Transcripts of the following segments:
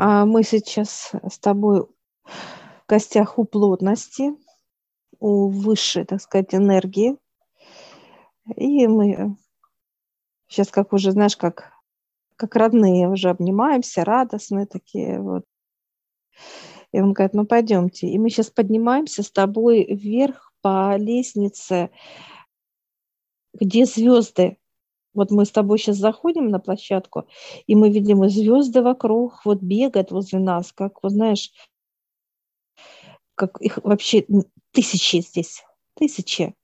А мы сейчас с тобой в гостях у плотности, у высшей, так сказать, энергии. И мы сейчас, как уже, знаешь, как, как родные уже обнимаемся, радостные такие вот. И он говорит, ну пойдемте. И мы сейчас поднимаемся с тобой вверх по лестнице, где звезды. Вот мы с тобой сейчас заходим на площадку, и мы видим и звезды вокруг, вот бегают возле нас, как, вот знаешь, как их вообще тысячи здесь, тысячи.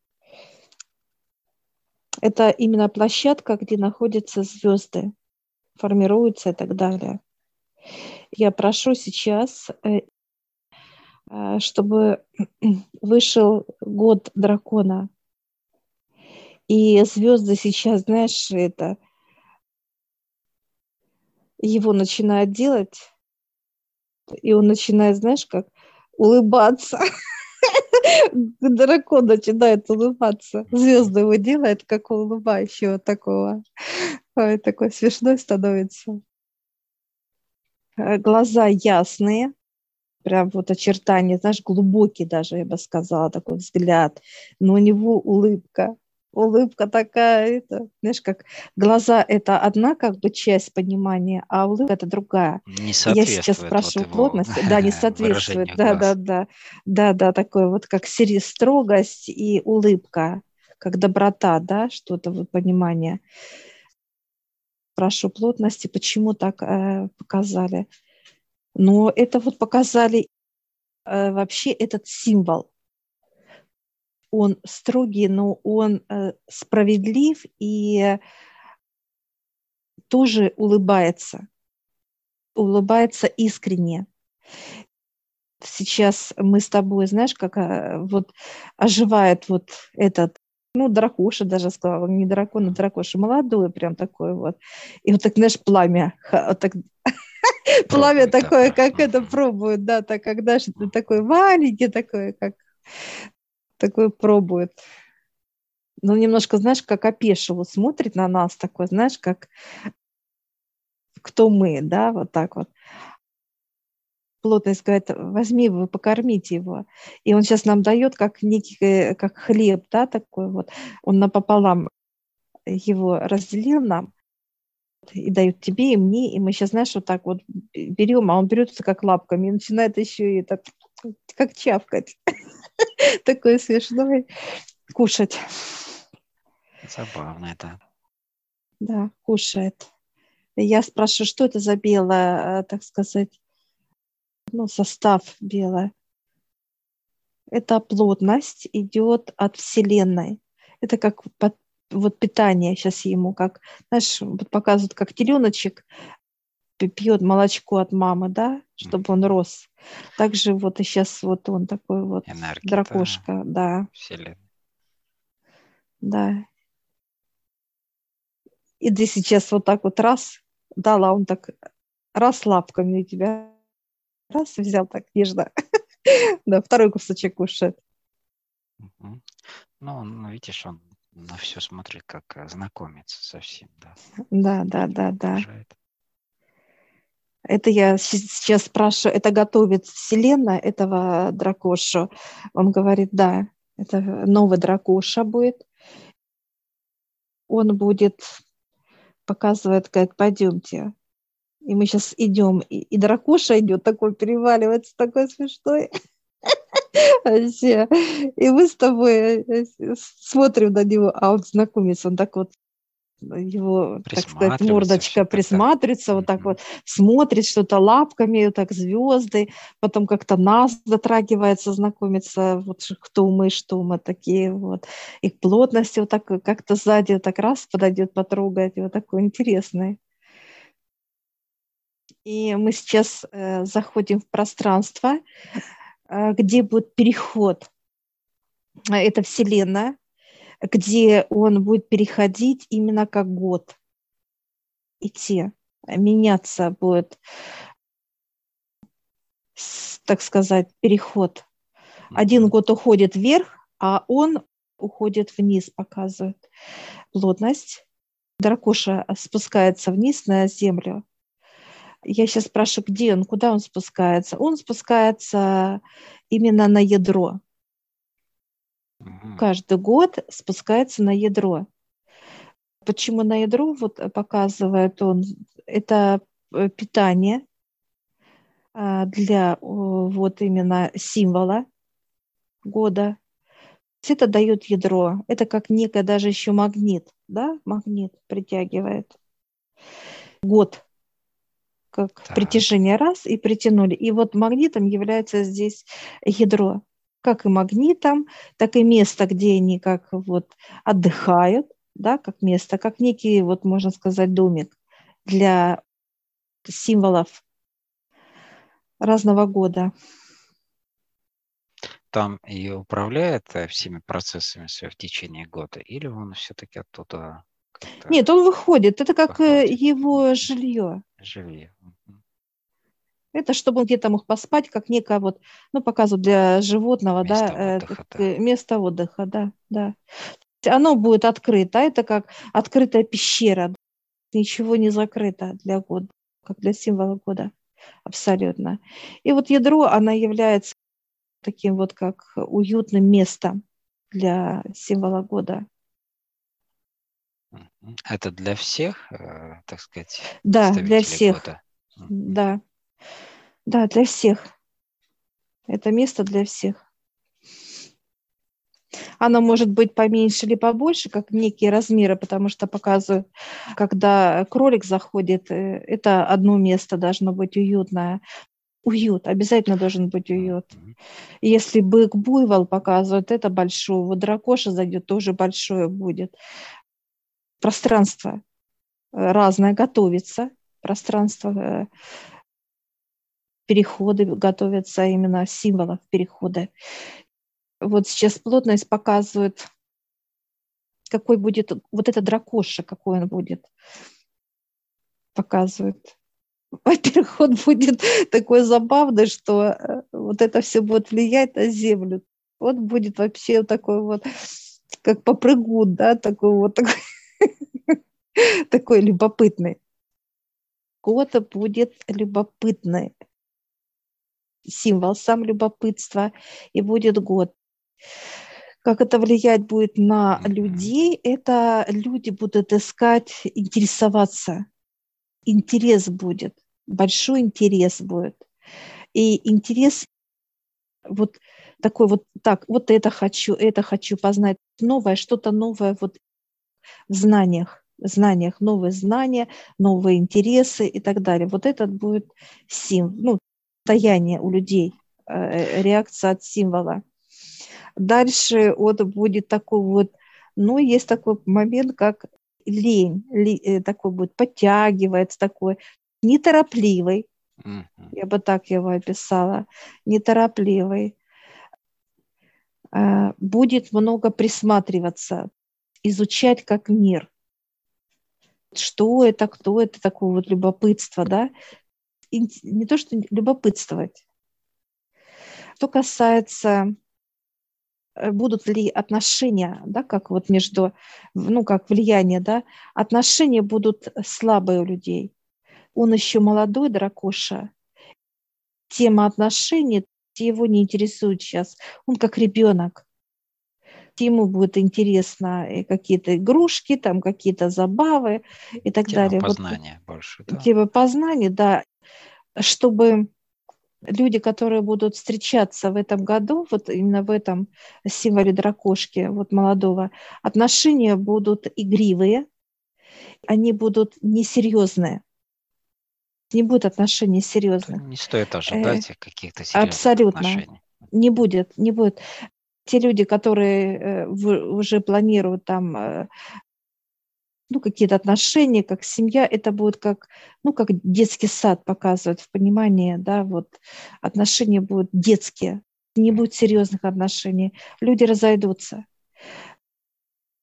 Это именно площадка, где находятся звезды, формируются и так далее. Я прошу сейчас, э, э, чтобы вышел год дракона. И звезды сейчас, знаешь, это его начинают делать, и он начинает, знаешь, как улыбаться. Дракон начинает улыбаться. Звезды его делает, как улыбающего такого. Ой, такой смешной становится. Э, глаза ясные, прям вот очертания, знаешь, глубокий даже, я бы сказала, такой взгляд. Но у него улыбка улыбка такая, это, знаешь, как глаза – это одна как бы часть понимания, а улыбка – это другая. Не Я сейчас спрашиваю вот плотность, да, не соответствует, да, да, да, да, да, такое вот как строгость и улыбка, как доброта, да, что-то вот понимание. Прошу плотности, почему так э, показали? Но это вот показали э, вообще этот символ – он строгий, но он э, справедлив и тоже улыбается, улыбается искренне. Сейчас мы с тобой, знаешь, как э, вот оживает вот этот, ну, дракоша даже сказала, не дракон, а дракоша, молодой прям такой вот. И вот так, знаешь, пламя, вот так, пламя такое, как это пробует, да, так, же ты такой маленький, такой, как такой пробует. Ну, немножко, знаешь, как опешил, смотрит на нас такой, знаешь, как кто мы, да, вот так вот. Плотность говорит, возьми его, покормите его. И он сейчас нам дает как некий, как хлеб, да, такой вот. Он напополам его разделил нам и дают тебе и мне, и мы сейчас, знаешь, вот так вот берем, а он берется как лапками и начинает еще и так, как чавкать. такой смешной, кушать. Забавно это. Да, кушает. Я спрашиваю, что это за белое, так сказать, ну, состав белое. Это плотность идет от Вселенной. Это как под, вот питание сейчас ему, как, знаешь, вот показывают, как теленочек пьет молочко от мамы, да, чтобы он рос. Также вот и сейчас вот он такой вот Энергия, дракошка, да. Вселенная. Да. И ты сейчас вот так вот раз дала, он так раз лапками у тебя, раз взял так нежно. Да, второй кусочек кушает. Ну, видишь, он на все смотрит, как э, знакомец совсем, да. Да, да, да, да. Это я сейчас спрашиваю, это готовит Вселенная этого дракошу? Он говорит, да, это новый дракоша будет. Он будет показывает, говорит, пойдемте. И мы сейчас идем, и, и дракоша идет, такой переваливается, такой смешной. Вообще. И мы с тобой э, смотрим на него, а он знакомится, он так вот его, так сказать, мордочка присматривается, вот так вот смотрит что-то лапками, вот так звезды, потом как-то нас затрагивается, знакомится, вот кто мы, что мы такие, вот. Их плотность вот так как-то сзади вот так раз подойдет, потрогает, и вот такой интересный. И мы сейчас э, заходим в пространство, э, где будет переход. Это Вселенная, где он будет переходить именно как год идти, меняться будет, так сказать, переход. Один год уходит вверх, а он уходит вниз, показывает плотность. Дракоша спускается вниз на землю. Я сейчас спрашиваю, где он, куда он спускается? Он спускается именно на ядро. Мгм. Каждый год спускается на ядро. Почему на ядро вот показывает он? Это э, питание а, для вот именно символа года. Это дает ядро. Это как некое даже еще магнит, да? Магнит притягивает. Год как Так. притяжение раз и притянули. И вот магнитом является здесь ядро. Как и магнитом, так и место, где они как вот отдыхают, да, как место, как некий, вот можно сказать, домик для символов разного года. Там и управляет э, всеми процессами свои в течение года, или он все-таки оттуда как-то Нет, он выходит. Это как э, Выходит. его жилье. живее? Это чтобы он где-то мог поспать, как некое вот, ну, показывают для животного, да, Место э, отдыха, как, да. э, место отдыха, да, да. Оно будет открыто, а это как открытая пещера, ничего не закрыто для года, как для символа года, абсолютно. И вот ядро, она является таким вот как уютным местом для символа года. Это для всех, э, так сказать, Да, для всех. года? Да, да, для всех. Это место для всех. Оно может быть поменьше или побольше, как некие размеры, потому что показывают, когда кролик заходит, э, это одно место должно быть уютное. Уют, обязательно должен быть уют. Если бык буйвол показывает, это большое. Вот дракоша зайдет, тоже большое будет. Пространство э, разное готовится. Пространство э, переходы готовятся именно символов перехода. Вот сейчас плотность показывает, какой будет вот это дракоша, какой он будет. Показывает. Во-первых, он будет такой забавный, что э, вот это все будет влиять на землю. Он будет вообще такой вот, как попрыгун, да, такой вот такой, такой любопытный. Кота будет любопытный. Символ сам любопытства, и будет год. Как это влиять будет на людей? Это люди будут искать, интересоваться. Интерес будет, большой интерес будет. И интерес вот такой вот, так, вот это хочу, это хочу познать новое, что-то новое вот в знаниях, в знаниях, новые знания, новые интересы и так далее. Вот этот будет сим, ну, состояние у людей, э, реакция от символа. Дальше вот будет такой вот, ну, есть такой момент, как лень, э, такой будет, подтягивается такой, неторопливый, Мгм. я бы так его описала, неторопливый, Э, будет много присматриваться, изучать как мир. Что это, кто это, такое вот любопытство, да? Не то, что любопытствовать. Что касается, э, будут ли отношения, да, как вот между, ну, как влияние, да, отношения будут слабые у людей. Он еще молодой, дракоша. Тема отношений его не интересует сейчас. Он как ребенок. Ему будет интересно и какие-то игрушки, там какие-то забавы и так Тема далее. Вот познания больше, да? тема познания, да, чтобы люди, которые будут встречаться в этом году, вот именно в этом символе дракошки, вот молодого, отношения будут игривые, они будут несерьезные. Не будет отношений серьезных. Не стоит ожидать каких-то серьезных Э, абсолютно. отношений. Не будет, не будет. Те люди, которые э, уже планируют там э, ну, какие-то отношения, как семья, это будет как, ну, как детский сад показывает в понимании, да, вот отношения будут детские, не будет серьезных отношений, люди разойдутся.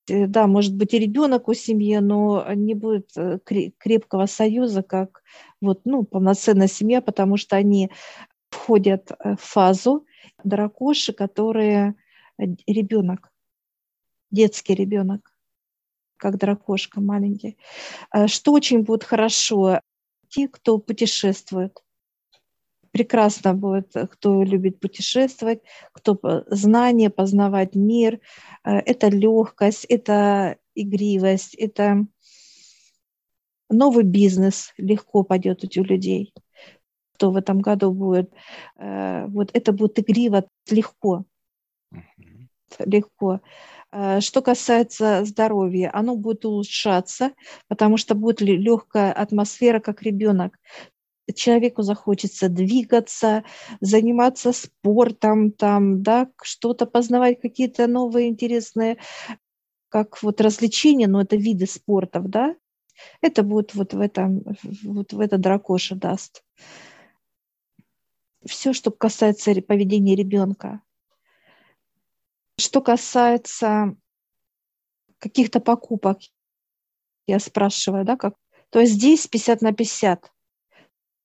Э, Да, может быть и ребенок у семьи, но не будет кре- крепкого союза, как вот, ну, полноценная семья, потому что они входят в фазу дракоши, которые ребенок, детский ребенок, как дракошка маленький. Э, Что очень будет хорошо, идти, кто путешествует. Прекрасно будет, кто любит путешествовать, кто знание, познавать мир. Э, это легкость, это игривость, это новый бизнес легко пойдет у людей. Кто в этом году будет, э, вот это будет игриво, легко. Легко. Э, что касается здоровья, оно будет улучшаться, потому что будет легкая атмосфера, как ребенок. Человеку захочется двигаться, заниматься спортом, там, да, что-то познавать, какие-то новые интересные, как вот развлечения, но это виды спортов, да, это будет вот в этом, вот в это дракоша даст. Все, что касается поведения ребенка. Что касается каких-то покупок, я спрашиваю, да, как, то есть здесь 50 на 50.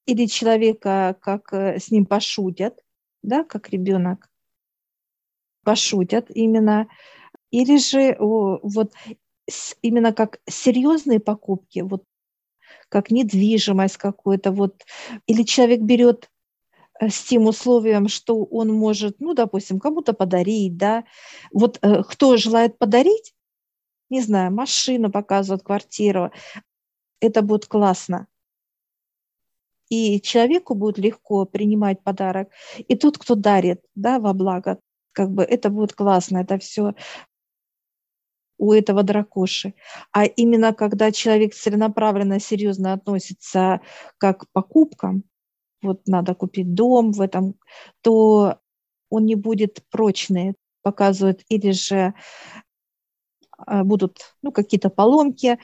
Или человека, как э, с ним пошутят, да, как ребенок, пошутят именно, или же вот именно как серьезные покупки, вот как недвижимость какую-то, вот, или человек берет с тем условием, что он может, ну, допустим, кому-то подарить, да, вот э, кто желает подарить, не знаю, машину показывают, квартиру, это будет классно. И человеку будет легко принимать подарок. И тот, кто дарит, да, во благо, как бы это будет классно, это все у этого дракоши. А именно когда человек целенаправленно, серьезно относится как к покупкам, вот надо купить дом в этом, то он не будет прочный, показывает, или же а, будут ну, какие-то поломки,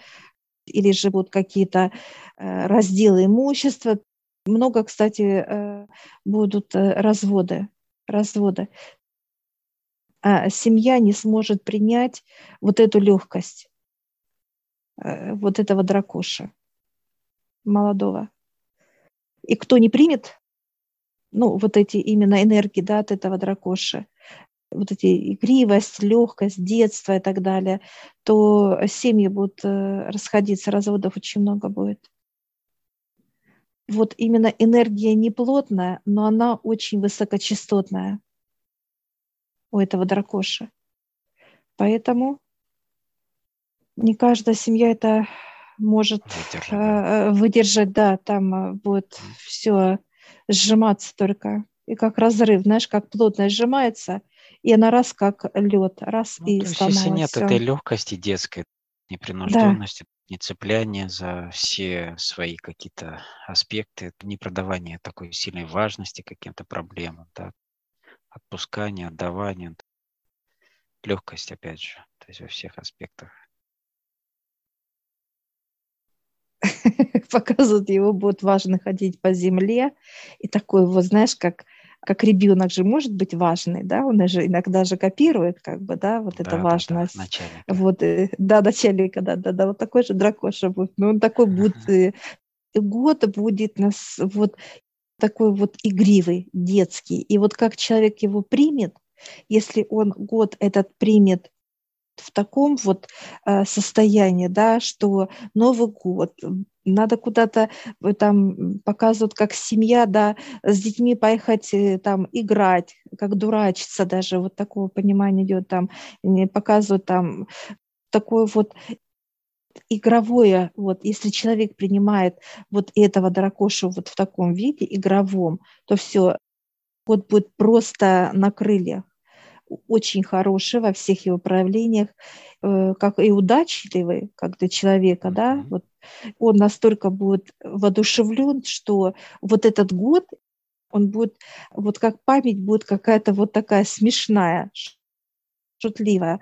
или же будут какие-то э, разделы имущества. Много, кстати, э, будут э, разводы. разводы а семья не сможет принять вот эту легкость э, вот этого дракоша молодого. И кто не примет, ну, вот эти именно энергии, да, от этого дракоша, вот эти игривость, легкость, детство и так далее, то семьи будут э, расходиться, разводов очень много будет. Вот именно энергия не плотная, но она очень высокочастотная у этого дракоша. Поэтому не каждая семья это может выдержать, да, выдержать, да там э, будет все сжиматься только. И как разрыв, знаешь, как плотно сжимается, и она раз как лед, раз ну, и то есть, Если нет все. этой легкости детской, непринужденности, да. не цепляния за все свои какие-то аспекты, не продавание такой сильной важности каким-то проблемам, да, отпускание, отдавание, легкость, опять же, то есть во всех аспектах. Показывают его, будет важно ходить по земле, и такой вот, знаешь, как как ребенок же может быть важный, да, он же иногда же копирует, как бы, да, вот да, это важность. Да, да, вот, э, да, начальника, да, да, да, вот такой же дракоша будет, но он такой будет, э, год будет нас, вот, такой вот игривый, детский. И вот как человек его примет, если он год этот примет в таком вот э, состоянии, да, что Новый год, надо куда-то э, там показывают, как семья, да, с детьми поехать э, там играть, как дурачиться даже, вот такого понимания идет там, показывают там такой вот игровое, вот, если человек принимает вот этого дракошу вот в таком виде, игровом, то все, вот будет просто на крыльях. Очень хороший во всех его проявлениях, э, как и удачливый, как для человека, mm-hmm. да, вот он настолько будет воодушевлен, что вот этот год он будет, вот как память будет какая-то вот такая смешная, шутливая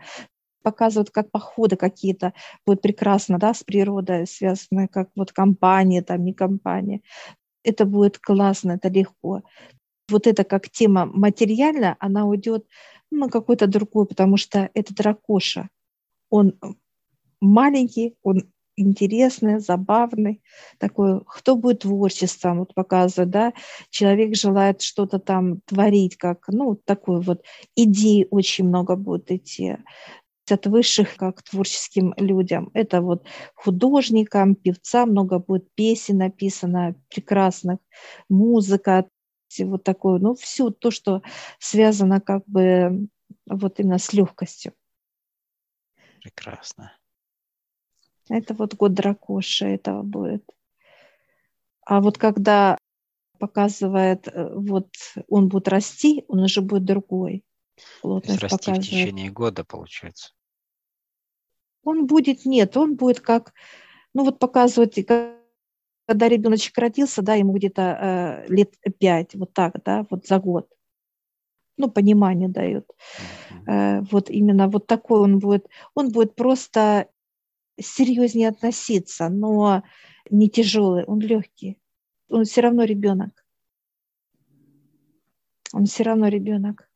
показывают как походы какие-то, будет прекрасно, да, с природой связанные, как вот компания, там не компания. Это будет классно, это легко. Вот это как тема материальная, она уйдет на какой-то другой, потому что это дракоша. Он маленький, он интересный, забавный, такой, кто будет творчеством, вот показывает, да, человек желает что-то там творить, как, ну, такой вот идей очень много будет идти от высших как творческим людям. Это вот художникам, певцам много будет песен написано прекрасных, музыка, вот такое, ну, все то, что связано как бы вот именно с легкостью. Прекрасно. Это вот год дракоши этого будет. А вот когда показывает, э, вот он будет расти, он уже будет другой. Плотность То есть расти показывает. в течение года, получается? Он будет, нет, он будет как, ну вот показывать, когда ребеночек родился, да, ему где-то э, лет пять, вот так, да, вот за год. Ну, понимание дает. Э, вот именно вот такой он будет. Он будет просто серьезнее относиться, но не тяжелый, он легкий. Он все равно ребенок. Он все равно ребенок.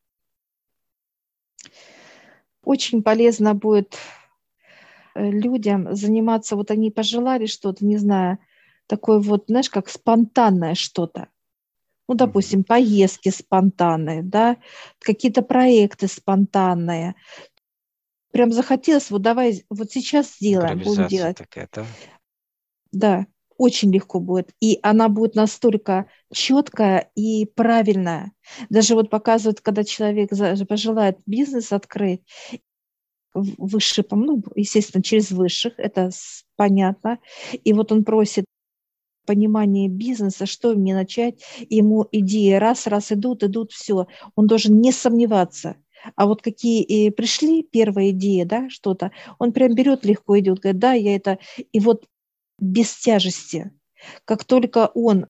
Очень полезно будет э, людям заниматься, вот они пожелали что-то, не знаю, такое вот, знаешь, как спонтанное что-то. Ну, допустим, поездки спонтанные, да, какие-то проекты спонтанные. Прям захотелось, вот давай, вот сейчас сделаем, будем делать. Такая, да? да, очень легко будет. И она будет настолько четкая и правильная. Даже вот показывают, когда человек пожелает бизнес открыть, высший, ну, естественно, через высших, это понятно. И вот он просит понимание бизнеса, что мне начать, ему идеи раз, раз идут, идут, все. Он должен не сомневаться. А вот какие и пришли первые идеи, да, что-то, он прям берет легко, идет, говорит, да, я это, и вот без тяжести. Как только он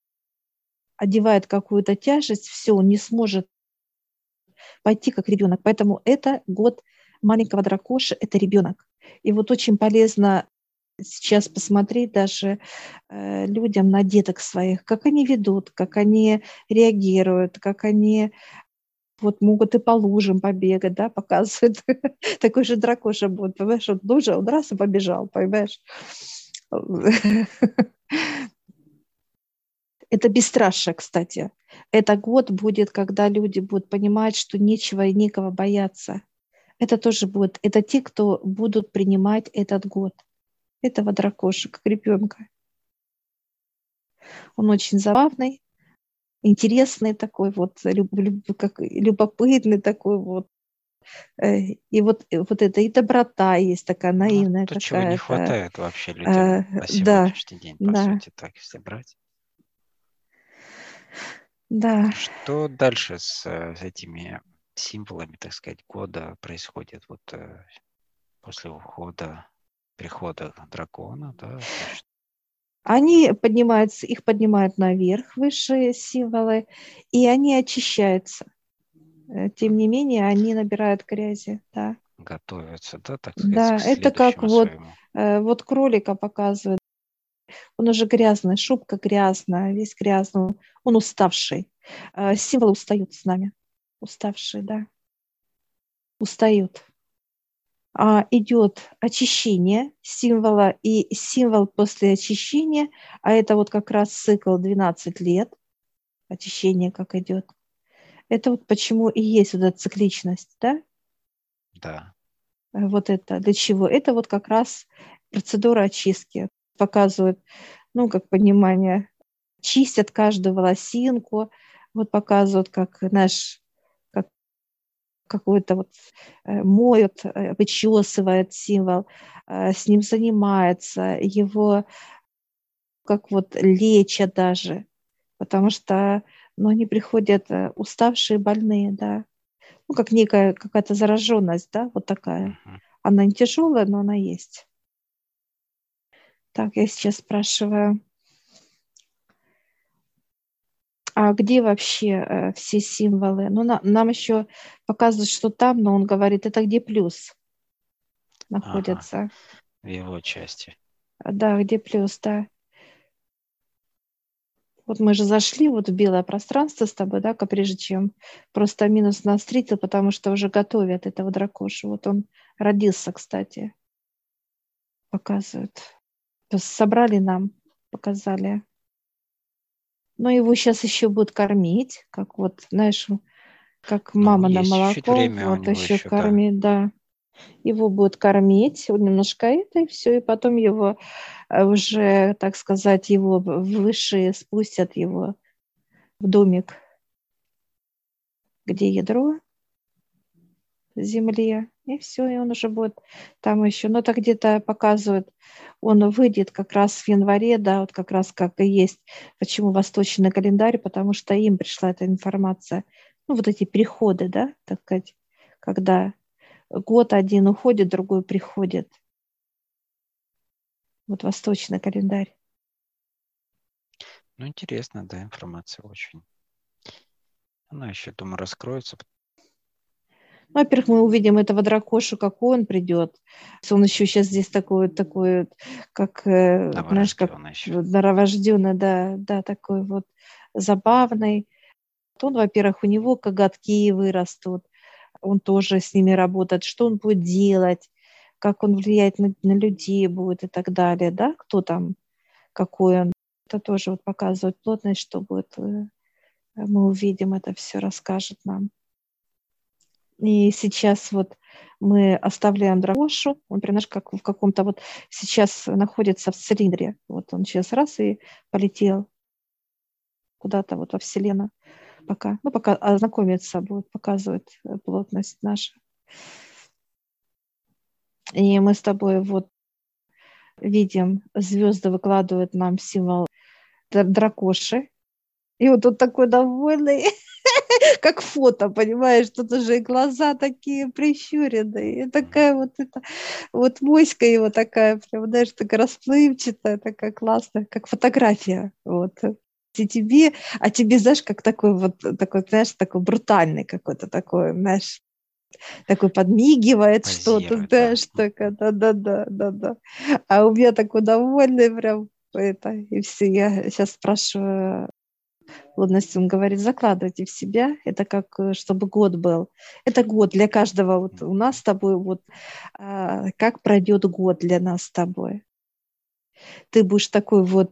одевает какую-то тяжесть, все, он не сможет пойти как ребенок. Поэтому это год маленького дракоша, это ребенок. И вот очень полезно сейчас посмотреть даже э, людям на деток своих, как они ведут, как они реагируют, как они вот могут и по лужам побегать, да, показывают. Такой же дракоша будет, понимаешь, вот лужа, он раз и побежал, понимаешь. Это бесстрашие, кстати. Это год будет, когда люди будут понимать, что нечего и никого бояться. Это тоже будет. Это те, кто будут принимать этот год этого дракоша, как ребенка. Он очень забавный, интересный такой вот, люб, люб, как, любопытный такой вот. Э, и вот, вот это и доброта есть такая ну, наивная. Ну, то, чего не хватает вообще людям а, на сегодняшний да, день, по да. сути, так если брать. Да. Что дальше с, с этими символами, так сказать, года происходит вот э, после ухода прихода дракона, да? Они поднимаются, их поднимают наверх высшие символы, и они очищаются. Э, тем не менее, они набирают грязи, да. Готовятся, да, так сказать, Да, это как вот, э, вот кролика показывают. Он уже грязный, шубка грязная, весь грязный, он уставший. Э, символы устают с нами, уставшие, да, устают идет очищение символа и символ после очищения, а это вот как раз цикл 12 лет, очищение как идет. Это вот почему и есть вот эта цикличность, да? Да. Вот это для чего? Это вот как раз процедура очистки. Показывают, ну, как понимание, чистят каждую волосинку, вот показывают, как наш какой-то вот э, моют, э, вычесывает символ, э, с ним занимается, его как вот лечат даже, потому что ну, они приходят уставшие, больные, да. Ну, как некая какая-то зараженность, да, вот такая. Она не тяжелая, но она есть. Так, я сейчас спрашиваю. А где вообще э, все символы? Ну, на, нам еще показывают, что там, но он говорит, это где плюс находится. Ага, в его части. Да, где плюс, да. Вот мы же зашли вот в белое пространство с тобой, да, прежде чем просто минус нас встретил, потому что уже готовят этого дракоша. Вот он родился, кстати. Показывают. Собрали нам, показали но его сейчас еще будут кормить, как вот, знаешь, как ну, мама на молоко, время вот еще, еще кормит, да. да. Его будут кормить, немножко это, и все, и потом его э, уже, так сказать, его высшие спустят его в домик, где ядро земле, и все, и он уже будет там еще. Но так где-то показывают, он выйдет как раз в январе, да, вот как раз как и есть. Почему восточный календарь? Потому что им пришла эта информация. Ну, вот эти переходы, да, так сказать, когда год один уходит, другой приходит. Вот восточный календарь. Ну, интересно, да, информация очень. Она еще, думаю, раскроется, во-первых, мы увидим этого дракошу, какой он придет. Он еще сейчас здесь такой, такой как, э, знаешь, как норовожденный, да, да, такой вот забавный. Он, во-первых, у него коготки вырастут, он тоже с ними работает, что он будет делать, как он влияет на, на людей будет и так далее, да, кто там, какой он. Это тоже вот показывает плотность, что будет. Э, мы увидим, это все расскажет нам. И сейчас вот мы оставляем дракошу, он прям, как в каком-то вот сейчас находится в цилиндре. Вот он сейчас раз и полетел куда-то вот во Вселенную пока, ну, пока ознакомиться будет, показывать э, плотность нашу. И мы с тобой вот видим, звезды выкладывают нам символ дракоши. И вот он такой довольный. как фото, понимаешь, тут уже глаза такие прищуренные, и такая вот эта, вот моська его такая, прям, знаешь, такая расплывчатая, такая классная, как фотография, вот. И тебе, а тебе, знаешь, как такой вот, такой, знаешь, такой брутальный какой-то такой, знаешь, такой подмигивает что-то, знаешь, да. такая, да-да-да, да-да. А у меня такой довольный прям это, и все, я сейчас спрашиваю плотность, он говорит, закладывайте в себя, это как, э, чтобы год был. Это год для каждого, вот у нас с тобой, вот а, как пройдет год для нас с тобой. Ты будешь такой вот,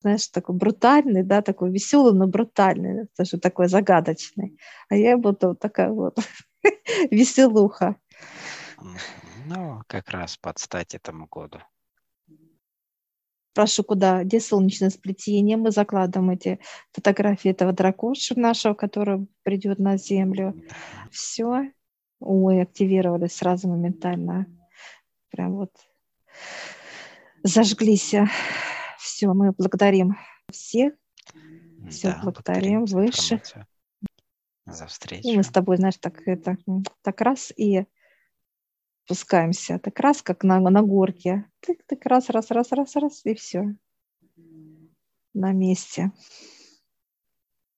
знаешь, такой брутальный, да, такой веселый, но брутальный, тоже такой загадочный. А я буду вот такая вот веселуха. Ну, как раз под стать этому году спрашиваю, куда, где солнечное сплетение, мы закладываем эти фотографии этого дракоша нашего, который придет на Землю. Все. Ой, активировались сразу моментально. Прям вот зажглись. Все, мы благодарим всех. Все, да, благодарим выше. За встречу. И мы с тобой, знаешь, так это так раз и спускаемся. Так раз, как на, на горке. Так, так раз, раз, раз, раз, раз, и все. На месте.